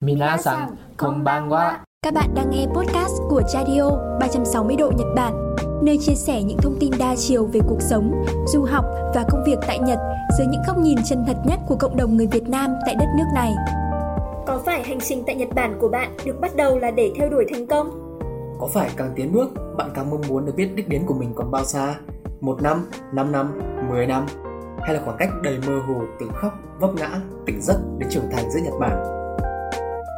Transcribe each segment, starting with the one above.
Minasan konbanwa. Các bạn đang nghe podcast của Radio 360 độ Nhật Bản, nơi chia sẻ những thông tin đa chiều về cuộc sống, du học và công việc tại Nhật dưới những góc nhìn chân thật nhất của cộng đồng người Việt Nam tại đất nước này. Có phải hành trình tại Nhật Bản của bạn được bắt đầu là để theo đuổi thành công? Có phải càng tiến bước, bạn càng mong muốn được biết đích đến của mình còn bao xa? Một năm, năm năm, mười năm? Hay là khoảng cách đầy mơ hồ từ khóc, vấp ngã, tỉnh giấc đến trưởng thành giữa Nhật Bản?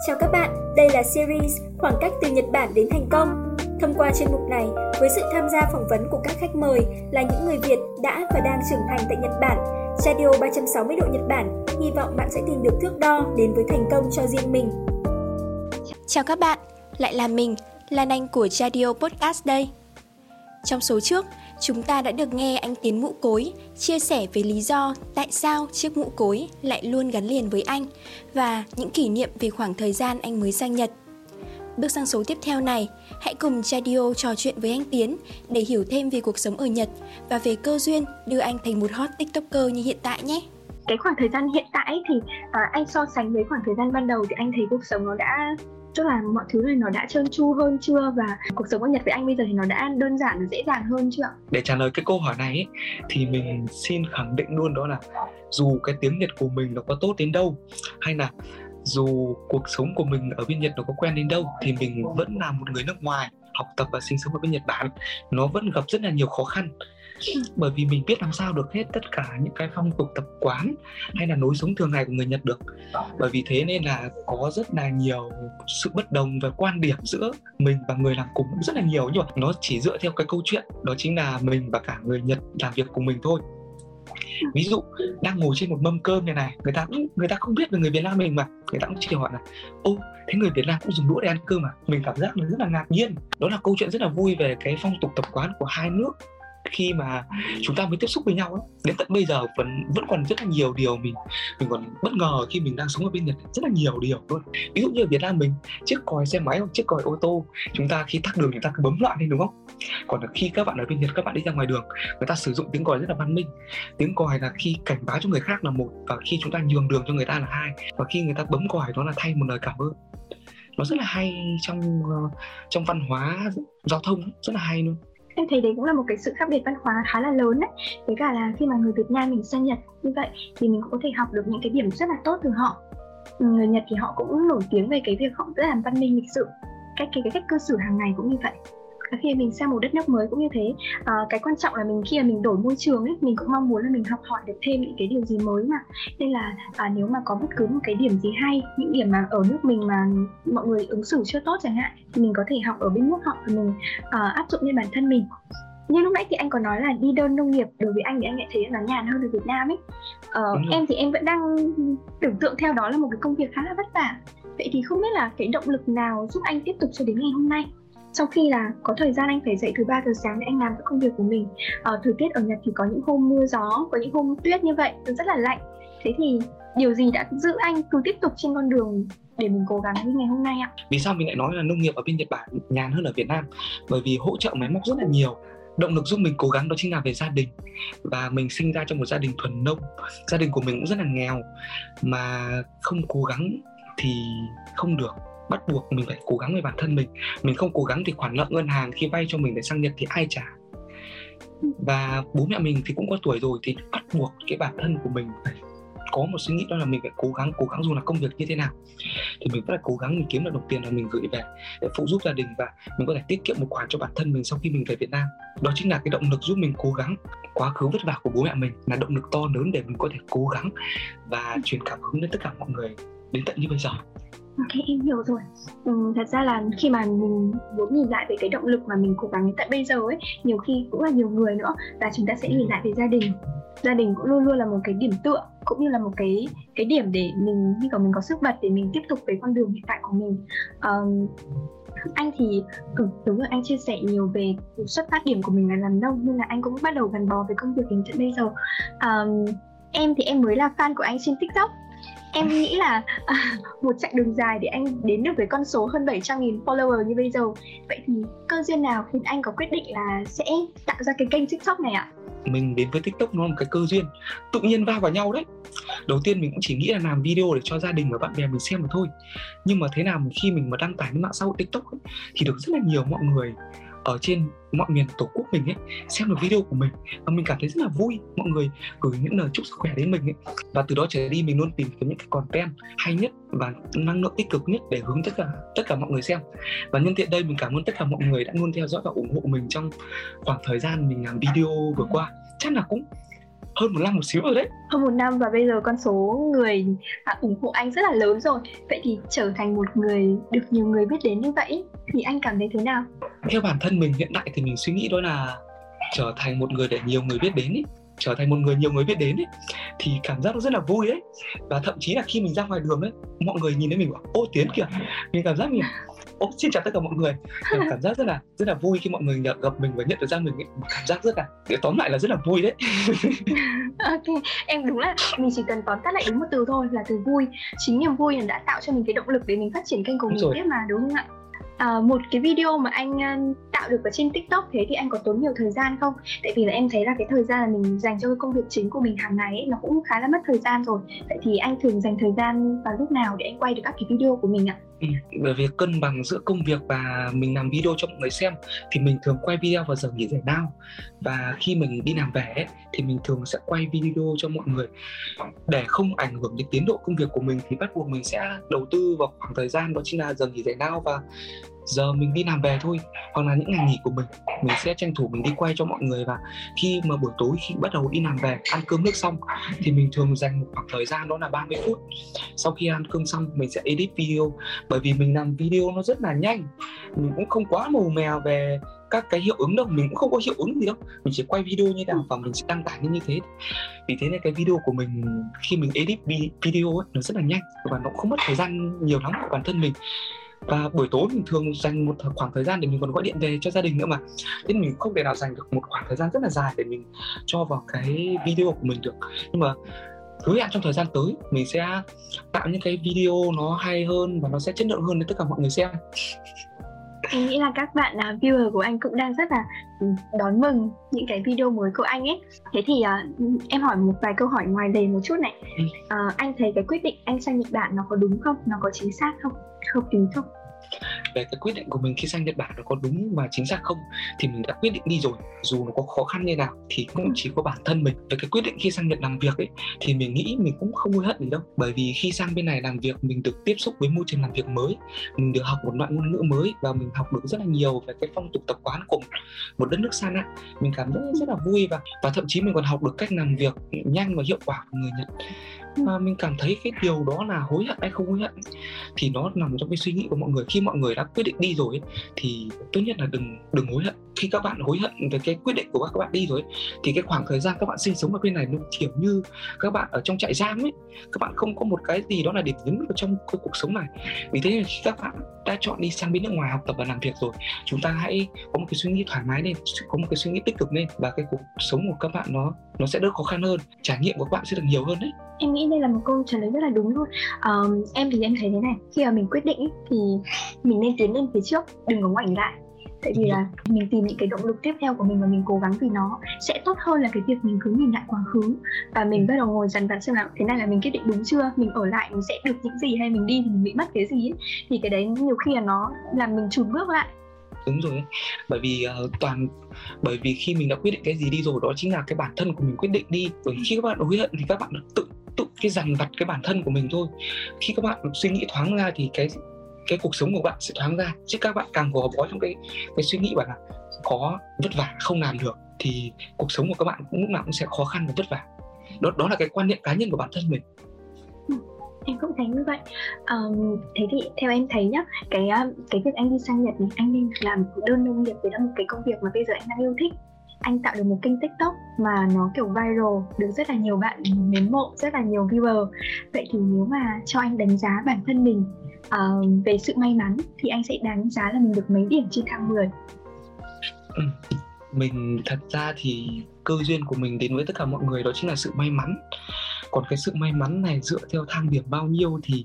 Chào các bạn, đây là series Khoảng cách từ Nhật Bản đến thành công. Thông qua chuyên mục này, với sự tham gia phỏng vấn của các khách mời là những người Việt đã và đang trưởng thành tại Nhật Bản, Radio 360 độ Nhật Bản hy vọng bạn sẽ tìm được thước đo đến với thành công cho riêng mình. Chào các bạn, lại là mình, Lan Anh của Radio Podcast đây. Trong số trước, chúng ta đã được nghe anh Tiến Mũ Cối chia sẻ về lý do tại sao chiếc mũ cối lại luôn gắn liền với anh và những kỷ niệm về khoảng thời gian anh mới sang Nhật. Bước sang số tiếp theo này, hãy cùng Chadio trò chuyện với anh Tiến để hiểu thêm về cuộc sống ở Nhật và về cơ duyên đưa anh thành một hot tiktoker như hiện tại nhé. Cái khoảng thời gian hiện tại thì uh, anh so sánh với khoảng thời gian ban đầu thì anh thấy cuộc sống nó đã tức là mọi thứ này nó đã trơn tru hơn chưa? Và cuộc sống ở Nhật với anh bây giờ thì nó đã đơn giản và dễ dàng hơn chưa? Để trả lời cái câu hỏi này ấy, thì mình xin khẳng định luôn đó là dù cái tiếng Nhật của mình nó có tốt đến đâu hay là dù cuộc sống của mình ở bên Nhật nó có quen đến đâu thì mình vẫn là một người nước ngoài học tập và sinh sống ở bên Nhật Bản. Nó vẫn gặp rất là nhiều khó khăn bởi vì mình biết làm sao được hết tất cả những cái phong tục tập quán hay là lối sống thường ngày của người Nhật được. Bởi vì thế nên là có rất là nhiều sự bất đồng về quan điểm giữa mình và người làm cùng rất là nhiều. Nhưng mà nó chỉ dựa theo cái câu chuyện, đó chính là mình và cả người Nhật làm việc cùng mình thôi. Ví dụ, đang ngồi trên một mâm cơm như này, người ta cũng, người ta không biết về người Việt Nam mình mà. Người ta cũng chỉ hỏi là, ô, thế người Việt Nam cũng dùng đũa để ăn cơm mà mình cảm giác nó rất là ngạc nhiên. Đó là câu chuyện rất là vui về cái phong tục tập quán của hai nước khi mà chúng ta mới tiếp xúc với nhau ấy, đến tận bây giờ vẫn vẫn còn rất là nhiều điều mình mình còn bất ngờ khi mình đang sống ở bên Nhật, rất là nhiều điều luôn. Ví dụ như ở Việt Nam mình, chiếc còi xe máy hoặc chiếc còi ô tô, chúng ta khi tắt đường chúng ta cứ bấm loạn lên đúng không? Còn khi các bạn ở bên Nhật, các bạn đi ra ngoài đường, người ta sử dụng tiếng còi rất là văn minh. Tiếng còi là khi cảnh báo cho người khác là một và khi chúng ta nhường đường cho người ta là hai, và khi người ta bấm còi đó là thay một lời cảm ơn. Nó rất là hay trong ờ, trong văn hóa giao thông, rất là hay luôn em thấy đấy cũng là một cái sự khác biệt văn hóa khá là lớn đấy. Với cả là khi mà người Việt Nam mình sang Nhật như vậy thì mình cũng có thể học được những cái điểm rất là tốt từ họ. Người Nhật thì họ cũng nổi tiếng về cái việc họ rất là văn minh lịch sự cách cái, cái cách cư xử hàng ngày cũng như vậy khi mình sang một đất nước mới cũng như thế à, cái quan trọng là mình khi mà mình đổi môi trường ấy mình cũng mong muốn là mình học hỏi được thêm những cái điều gì mới mà. Nên là à, nếu mà có bất cứ một cái điểm gì hay những điểm mà ở nước mình mà mọi người ứng xử chưa tốt chẳng hạn thì mình có thể học ở bên nước họ và mình à, áp dụng lên bản thân mình. Như lúc nãy thì anh có nói là đi đơn nông nghiệp đối với anh thì anh lại thấy nó nhàn hơn ở Việt Nam ấy. Ờ, em thì em vẫn đang tưởng tượng theo đó là một cái công việc khá là vất vả. Vậy thì không biết là cái động lực nào giúp anh tiếp tục cho đến ngày hôm nay trong khi là có thời gian anh phải dậy từ 3 giờ sáng để anh làm các công việc của mình. À, thời tiết ở Nhật thì có những hôm mưa gió có những hôm tuyết như vậy rất là lạnh. Thế thì điều gì đã giữ anh cứ tiếp tục trên con đường để mình cố gắng như ngày hôm nay ạ? Vì sao mình lại nói là nông nghiệp ở bên Nhật Bản nhàn hơn ở Việt Nam? Bởi vì hỗ trợ máy móc rất là nhiều. Động lực giúp mình cố gắng đó chính là về gia đình. Và mình sinh ra trong một gia đình thuần nông. Gia đình của mình cũng rất là nghèo. Mà không cố gắng thì không được bắt buộc mình phải cố gắng về bản thân mình. Mình không cố gắng thì khoản nợ ngân hàng khi vay cho mình để sang nhật thì ai trả? Và bố mẹ mình thì cũng có tuổi rồi thì bắt buộc cái bản thân của mình phải có một suy nghĩ đó là mình phải cố gắng cố gắng dù là công việc như thế nào. Thì mình phải cố gắng mình kiếm được đồng tiền là mình gửi về để phụ giúp gia đình và mình có thể tiết kiệm một khoản cho bản thân mình sau khi mình về Việt Nam. Đó chính là cái động lực giúp mình cố gắng. Quá khứ vất vả của bố mẹ mình là động lực to lớn để mình có thể cố gắng và truyền cảm hứng đến tất cả mọi người đến tận như bây giờ. Ok em hiểu rồi. Ừ, Thật ra là khi mà mình muốn nhìn lại về cái động lực mà mình cố gắng đến tận bây giờ ấy Nhiều khi cũng là nhiều người nữa Là chúng ta sẽ nhìn lại về gia đình. Gia đình cũng luôn luôn là một cái điểm tựa Cũng như là một cái cái điểm để mình Như kiểu mình có sức bật để mình tiếp tục với con đường hiện tại của mình. Um, anh thì ừ, đúng rồi anh chia sẻ nhiều về xuất phát điểm của mình là làm nông nhưng là anh cũng bắt đầu gắn bó với công việc đến tận bây giờ. Um, em thì em mới là fan của anh trên tiktok em nghĩ là à, một chặng đường dài để anh đến được với con số hơn 700.000 follower như bây giờ. Vậy thì cơ duyên nào khiến anh có quyết định là sẽ tạo ra cái kênh tiktok này ạ? Mình đến với tiktok nó là một cái cơ duyên tự nhiên va vào nhau đấy. Đầu tiên mình cũng chỉ nghĩ là làm video để cho gia đình và bạn bè mình xem mà thôi. Nhưng mà thế nào khi mình mà đăng tải lên mạng xã hội tiktok ấy, thì được rất là nhiều mọi người ở trên mọi miền tổ quốc mình ấy xem được video của mình và mình cảm thấy rất là vui. Mọi người gửi những lời chúc sức khỏe đến mình ấy. Và từ đó trở đi mình luôn tìm kiếm những cái content hay nhất và năng lượng tích cực nhất để hướng tất cả tất cả mọi người xem. Và nhân tiện đây mình cảm ơn tất cả mọi người đã luôn theo dõi và ủng hộ mình trong khoảng thời gian mình làm video vừa qua. Chắc là cũng hơn một năm một xíu rồi đấy. Hơn một năm và bây giờ con số người à, ủng hộ anh rất là lớn rồi. Vậy thì trở thành một người được nhiều người biết đến như vậy thì anh cảm thấy thế nào? Theo bản thân mình hiện tại thì mình suy nghĩ đó là trở thành một người để nhiều người biết đến ý trở thành một người nhiều người biết đến ấy thì cảm giác nó rất là vui ấy. Và thậm chí là khi mình ra ngoài đường ấy mọi người nhìn thấy mình bảo ô tiến kìa. Mình cảm giác mình ô xin chào tất cả mọi người. Mình cảm giác rất là rất là vui khi mọi người gặp mình và nhận được ra mình ấy. cảm giác rất là để tóm lại là rất là vui đấy. Ok em đúng là mình chỉ cần tóm tắt lại đúng một từ thôi là từ vui. Chính niềm vui là đã tạo cho mình cái động lực để mình phát triển kênh của đúng mình rồi. tiếp mà đúng không ạ à, một cái video mà anh ờ, tạo được ở trên tiktok thế thì anh có tốn nhiều thời gian không? Tại vì là em thấy là cái thời gian là mình dành cho cái công việc chính của mình hàng ngày ấy, nó cũng khá là mất thời gian rồi. Vậy thì anh thường dành thời gian vào lúc nào để anh quay được các cái video của mình ạ? Ừ, bởi vì cân bằng giữa công việc và mình làm video cho mọi người xem thì mình thường quay video vào giờ nghỉ giải lao. Và khi mình đi làm về ấy, thì mình thường sẽ quay video cho mọi người. Để không ảnh hưởng đến tiến độ công việc của mình thì bắt buộc mình sẽ đầu tư vào khoảng thời gian đó chính là giờ nghỉ giải lao và giờ mình đi làm về thôi hoặc là những ngày nghỉ của mình mình sẽ tranh thủ mình đi quay cho mọi người. Và khi mà buổi tối khi bắt đầu đi làm về ăn cơm nước xong thì mình thường dành một khoảng thời gian đó là 30 phút. Sau khi ăn cơm xong mình sẽ edit video. Bởi vì mình làm video nó rất là nhanh mình cũng không quá màu mè về các cái hiệu ứng đâu mình cũng không có hiệu ứng gì đâu. Mình chỉ quay video như nào và mình sẽ đăng tải như như thế. Vì thế nên cái video của mình khi mình edit video ấy, nó rất là nhanh và nó không mất thời gian nhiều lắm của bản thân mình và buổi tối mình thường dành một khoảng thời gian để mình còn gọi điện về cho gia đình nữa mà. Nên mình không thể nào dành được một khoảng thời gian rất là dài để mình cho vào cái video của mình được. Nhưng mà hứa hẹn trong thời gian tới, mình sẽ tạo những cái video nó hay hơn và nó sẽ chất lượng hơn để tất cả mọi người xem em nghĩ là các bạn uh, viewer của anh cũng đang rất là ừ, đón mừng những cái video mới của anh ấy. Thế thì uh, em hỏi một vài câu hỏi ngoài lề một chút này. Uh, anh thấy cái quyết định anh sang nhật bản nó có đúng không? Nó có chính xác không? Hợp lý không về cái quyết định của mình khi sang Nhật Bản nó có đúng và chính xác không thì mình đã quyết định đi rồi. Dù nó có khó khăn như nào thì cũng ừ. chỉ có bản thân mình. Về cái quyết định khi sang Nhật làm việc ấy thì mình nghĩ mình cũng không hối hận gì đâu. Bởi vì khi sang bên này làm việc mình được tiếp xúc với môi trường làm việc mới. Mình được học một loại ngôn ngữ mới và mình học được rất là nhiều về cái phong tục tập quán của một đất nước xa lạ mình cảm thấy rất là vui và và thậm chí mình còn học được cách làm việc nhanh và hiệu quả của người Nhật mà mình cảm thấy cái điều đó là hối hận hay không hối hận thì nó nằm trong cái suy nghĩ của mọi người. Khi mọi người đã quyết định đi rồi ấy, thì tốt nhất là đừng đừng hối hận. Khi các bạn hối hận về cái quyết định của các bạn đi rồi ấy, thì cái khoảng thời gian các bạn sinh sống ở bên này nó kiểu như các bạn ở trong trại giam ấy các bạn không có một cái gì đó là điểm nhấn ở trong cái cuộc sống này. Vì thế khi các bạn đã chọn đi sang bên nước ngoài học tập và làm việc rồi chúng ta hãy có một cái suy nghĩ thoải mái lên có một cái suy nghĩ tích cực lên và cái cuộc sống của các bạn nó nó sẽ đỡ khó khăn hơn trải nghiệm của các bạn sẽ được nhiều hơn đấy. Em nghĩ đây là một câu trả lời rất là đúng luôn. Um, em thì em thấy thế này khi mà mình quyết định thì mình nên tiến lên phía trước đừng có ngoảnh lại. Tại vì là mình tìm những cái động lực tiếp theo của mình và mình cố gắng vì nó sẽ tốt hơn là cái việc mình cứ nhìn lại quá khứ. Và mình bắt đầu ngồi dần dần xem là thế này là mình quyết định đúng chưa? Mình ở lại mình sẽ được những gì hay mình đi thì mình bị mất cái gì ấy. thì cái đấy nhiều khi là nó làm mình chùn bước lại đúng rồi ấy. bởi vì uh, toàn bởi vì khi mình đã quyết định cái gì đi rồi đó chính là cái bản thân của mình quyết định đi. Bởi khi các bạn hối hận thì các bạn tự tự cái dằn vặt cái bản thân của mình thôi. Khi các bạn suy nghĩ thoáng ra thì cái cái cuộc sống của bạn sẽ thoáng ra. Chứ các bạn càng gò bó trong cái cái suy nghĩ bảo là có vất vả không làm được thì cuộc sống của các bạn cũng lúc nào cũng sẽ khó khăn và vất vả. Đó đó là cái quan niệm cá nhân của bản thân mình em cũng thấy như vậy. Um, thế thì theo em thấy nhá cái ờ, cái việc anh đi sang nhật anh nên làm đơn nông nghiệp đấy là một cái công việc mà bây giờ anh đang yêu thích. Anh tạo được một kênh tiktok mà nó kiểu viral được rất là nhiều bạn mến mộ rất là nhiều viewer. Vậy thì nếu mà cho anh đánh giá bản thân mình uh, về sự may mắn thì anh sẽ đánh giá là mình được mấy điểm trên thang 10 ừ. mình thật ra thì cơ duyên của mình đến với tất cả mọi người đó chính là sự may mắn còn cái sự may mắn này dựa theo thang điểm bao nhiêu thì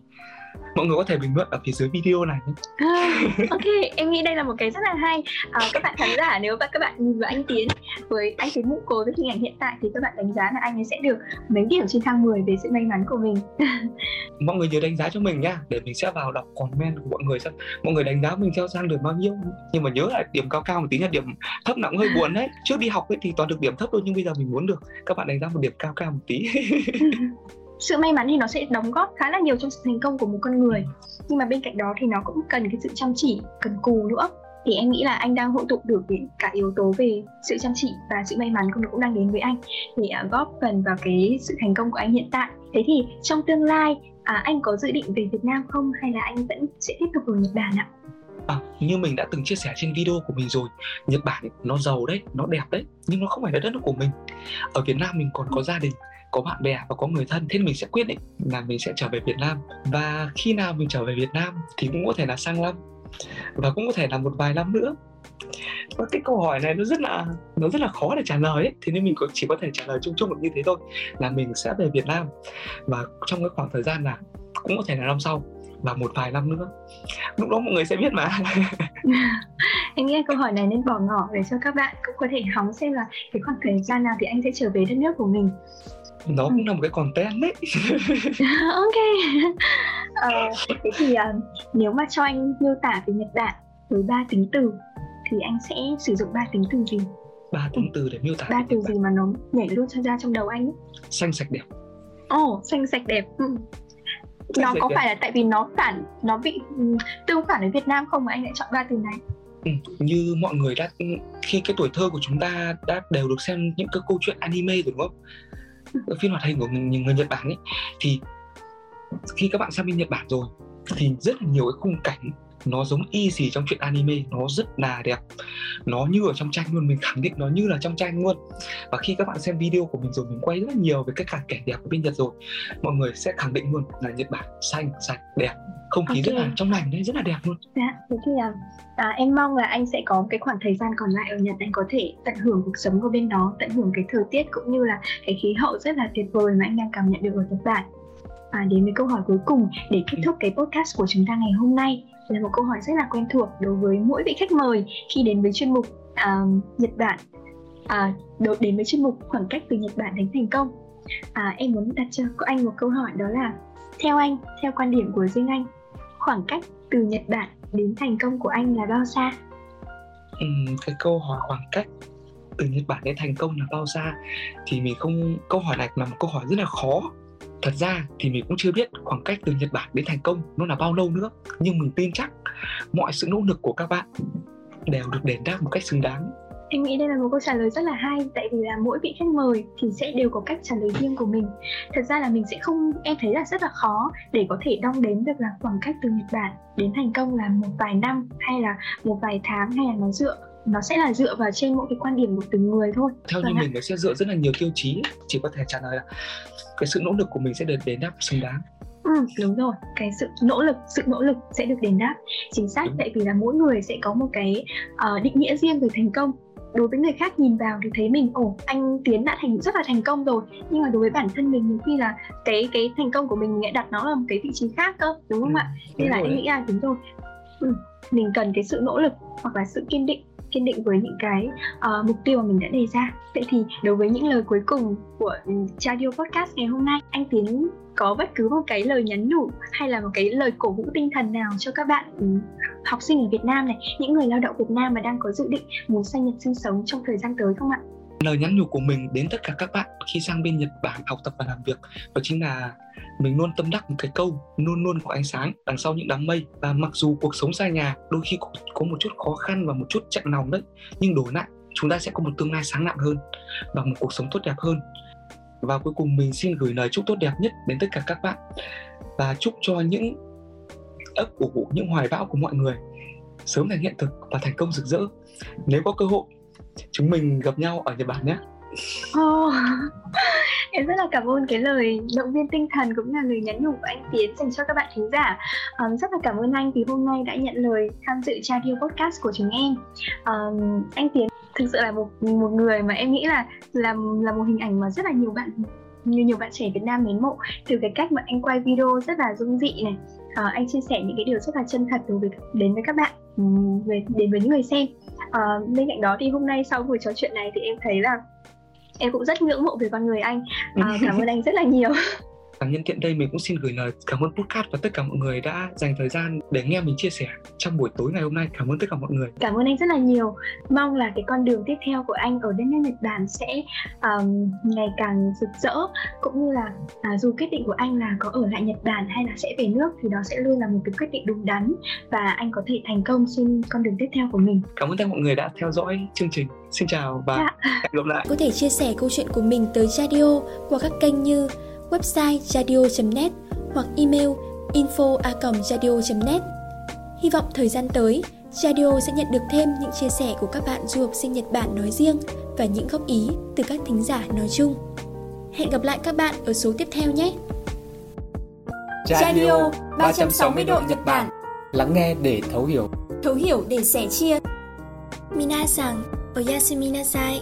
mọi người có thể bình luận ở phía dưới video này à, ok em nghĩ đây là một cái rất là hay. À, các bạn khán giả nếu các bạn nhìn vào anh tiến với anh tiến mũ cối với hình ảnh hiện tại thì các bạn đánh giá là anh ấy sẽ được mấy điểm trên thang 10 về sự may mắn của mình. mọi người nhớ đánh giá cho mình nha, để mình sẽ vào đọc comment của mọi người xem mọi người đánh giá mình theo sang được bao nhiêu. Nhưng mà nhớ là điểm cao cao một tí là điểm thấp nặng hơi buồn đấy. Trước đi học ấy thì toàn được điểm thấp thôi, nhưng bây giờ mình muốn được các bạn đánh giá một điểm cao cao một tí. Sự may mắn thì nó sẽ đóng góp khá là nhiều trong sự thành công của một con người. Nhưng mà bên cạnh đó thì nó cũng cần cái sự chăm chỉ, cần cù nữa thì em nghĩ là anh đang hội tụ được cả yếu tố về sự chăm chỉ và sự may mắn cũng cũng đang đến với anh. Để à, góp phần vào cái sự thành công của anh hiện tại. Thế thì trong tương lai à, anh có dự định về Việt Nam không hay là anh vẫn sẽ tiếp tục ở Nhật Bản ạ? À, như mình đã từng chia sẻ trên video của mình rồi Nhật Bản nó giàu đấy, nó đẹp đấy Nhưng nó không phải là đất nước của mình. Ở Việt Nam mình còn có gia đình có bạn bè và có người thân thế mình sẽ quyết định là mình sẽ trở về Việt Nam. Và khi nào mình trở về Việt Nam thì cũng có thể là sang năm và cũng có thể là một vài năm nữa. Và cái câu hỏi này nó rất là nó rất là khó để trả lời ấy. thế nên mình chỉ có thể trả lời chung chung được như thế thôi là mình sẽ về Việt Nam. Và trong cái khoảng thời gian là cũng có thể là năm sau và một vài năm nữa. Lúc đó mọi người sẽ biết mà. Em nghĩ câu hỏi này nên bỏ ngỏ để cho các bạn cũng có thể hóng xem là cái khoảng thời gian nào thì anh sẽ trở về đất nước của mình. Nó cũng là một cái content đấy. Ok ờ, thế thì uh, nếu mà cho anh miêu tả về Nhật Bản với ba tính từ thì anh sẽ sử dụng ba tính từ gì? Ba tính từ để miêu tả ba từ gì mà nó nhảy luôn ra trong đầu anh xanh sạch đẹp. Ồ oh, xanh sạch đẹp. Ừ. nó có đẹp. phải là tại vì nó phản nó bị um, tương phản với Việt Nam không mà anh lại chọn ba từ này? Ừ, như mọi người đã khi cái tuổi thơ của chúng ta đã đều được xem những cái câu chuyện anime rồi đúng không? Phim hoạt hình của người, người Nhật Bản ấy thì khi các bạn sang bên Nhật Bản rồi thì rất là nhiều cái khung cảnh nó giống y xì trong chuyện anime nó rất là đẹp. Nó như ở trong tranh luôn mình khẳng định nó như là trong tranh luôn. Và khi các bạn xem video của mình rồi mình quay rất là nhiều về cái cả cảnh đẹp của bên Nhật rồi mọi người sẽ khẳng định luôn là Nhật Bản xanh sạch đẹp. Không khí okay. rất là trong lành đấy rất là đẹp luôn. Dạ thế thì à, à, em mong là anh sẽ có cái khoảng thời gian còn lại ở Nhật anh có thể tận hưởng cuộc sống của bên đó tận hưởng cái thời tiết cũng như là cái khí hậu rất là tuyệt vời mà anh đang cảm nhận được ở Nhật Bản à, đến với câu hỏi cuối cùng để kết thúc cái podcast của chúng ta ngày hôm nay. Là một câu hỏi rất là quen thuộc đối với mỗi vị khách mời khi đến với chuyên mục uh, Nhật Bản. À, đến với chuyên mục khoảng cách từ Nhật Bản đến thành công. À, em muốn đặt cho anh một câu hỏi đó là theo anh theo quan điểm của riêng anh khoảng cách từ Nhật Bản đến thành công của anh là bao xa? Ừ, cái câu hỏi khoảng cách từ Nhật Bản đến thành công là bao xa thì mình không câu hỏi này là một câu hỏi rất là khó thật ra thì mình cũng chưa biết khoảng cách từ Nhật Bản đến thành công nó là bao lâu nữa, nhưng mình tin chắc mọi sự nỗ lực của các bạn đều được đền đáp một cách xứng đáng Em nghĩ đây là một câu trả lời rất là hay, tại vì là mỗi vị khách mời thì sẽ đều có cách trả lời riêng của mình. Thật ra là mình sẽ không, em thấy là rất là khó để có thể đong đếm được là khoảng cách từ Nhật Bản đến thành công là một vài năm, hay là một vài tháng, hay là nó dựa nó sẽ là dựa vào trên mỗi cái quan điểm của từng người thôi. Theo như mình nó sẽ dựa rất là nhiều tiêu chí, chỉ có thể trả lời là cái sự nỗ lực của mình sẽ được đền đáp xứng đáng. Ừ, đúng rồi. Cái sự nỗ lực sự nỗ lực sẽ được đền đáp. Chính xác đúng. tại vì là mỗi người sẽ có một cái uh, định nghĩa riêng về thành công. Đối với người khác nhìn vào thì thấy mình ồ anh tiến đã thành rất là thành công rồi. Nhưng mà đối với bản thân mình nhiều khi là cái cái thành công của mình đặt nó ở một cái vị trí khác cơ đúng không ừ, ạ? Nên là em nghĩ là đúng rồi. Ừ, mình cần cái sự nỗ lực hoặc là sự kiên định kiên định với những cái uh, mục tiêu mà mình đã đề ra vậy thì đối với những lời cuối cùng của ừ, Chadio Podcast ngày hôm nay anh Tiến có bất cứ một cái lời nhắn nhủ hay là một cái lời cổ vũ tinh thần nào cho các bạn ừ, học sinh ở Việt Nam này, những người lao động Việt Nam mà đang có dự định muốn sang Nhật sinh sống trong thời gian tới không ạ? Lời nhắn nhủ của mình đến tất cả các bạn khi sang bên Nhật Bản học tập và làm việc. Đó chính là mình luôn tâm đắc một cái câu luôn luôn có ánh sáng đằng sau những đám mây. Và mặc dù cuộc sống xa nhà đôi khi có, có một chút khó khăn và một chút chạnh lòng đấy nhưng đổi lại chúng ta sẽ có một tương lai sáng lạng hơn và một cuộc sống tốt đẹp hơn. Và cuối cùng mình xin gửi lời chúc tốt đẹp nhất đến tất cả các bạn. Và chúc cho những ấp ủ những hoài bão của mọi người sớm thành hiện thực và thành công rực rỡ. Nếu có cơ hội chúng mình gặp nhau ở Nhật Bản nhé. Oh, em rất là cảm ơn cái lời động viên tinh thần cũng là lời nhắn nhủ của anh Tiến dành cho các bạn thính giả. Um, rất là cảm ơn anh vì hôm nay đã nhận lời tham dự radio podcast của chúng em. Um, anh Tiến thực sự là một một người mà em nghĩ là là là một hình ảnh mà rất là nhiều bạn như nhiều bạn trẻ Việt Nam mến mộ. Từ cái cách mà anh quay video rất là dung dị này uh, anh chia sẻ những cái điều rất là chân thật đối với đến với các bạn về đến với những người xem. À, bên cạnh đó thì hôm nay sau buổi trò chuyện này thì em thấy là em cũng rất ngưỡng mộ về con người anh. À, cảm ơn anh rất là nhiều. và nhân tiện đây mình cũng xin gửi lời cảm ơn podcast và tất cả mọi người đã dành thời gian để nghe mình chia sẻ trong buổi tối ngày hôm nay. Cảm ơn tất cả mọi người. Cảm ơn anh rất là nhiều. Mong là cái con đường tiếp theo của anh ở đất nước Nhật Bản sẽ um, ngày càng rực rỡ cũng như là à, dù quyết định của anh là có ở lại Nhật Bản hay là sẽ về nước thì đó sẽ luôn là một cái quyết định đúng đắn và anh có thể thành công trên con đường tiếp theo của mình. Cảm ơn tất cả mọi người đã theo dõi chương trình. Xin chào và dạ. hẹn gặp lại. Có thể chia sẻ câu chuyện của mình tới radio qua các kênh như website radio.net hoặc email info@radio.net. Hy vọng thời gian tới, Radio sẽ nhận được thêm những chia sẻ của các bạn du học sinh Nhật Bản nói riêng và những góp ý từ các thính giả nói chung. Hẹn gặp lại các bạn ở số tiếp theo nhé! Radio 360 độ Nhật Bản Lắng nghe để thấu hiểu Thấu hiểu để sẻ chia Minasan, oyasumi nasai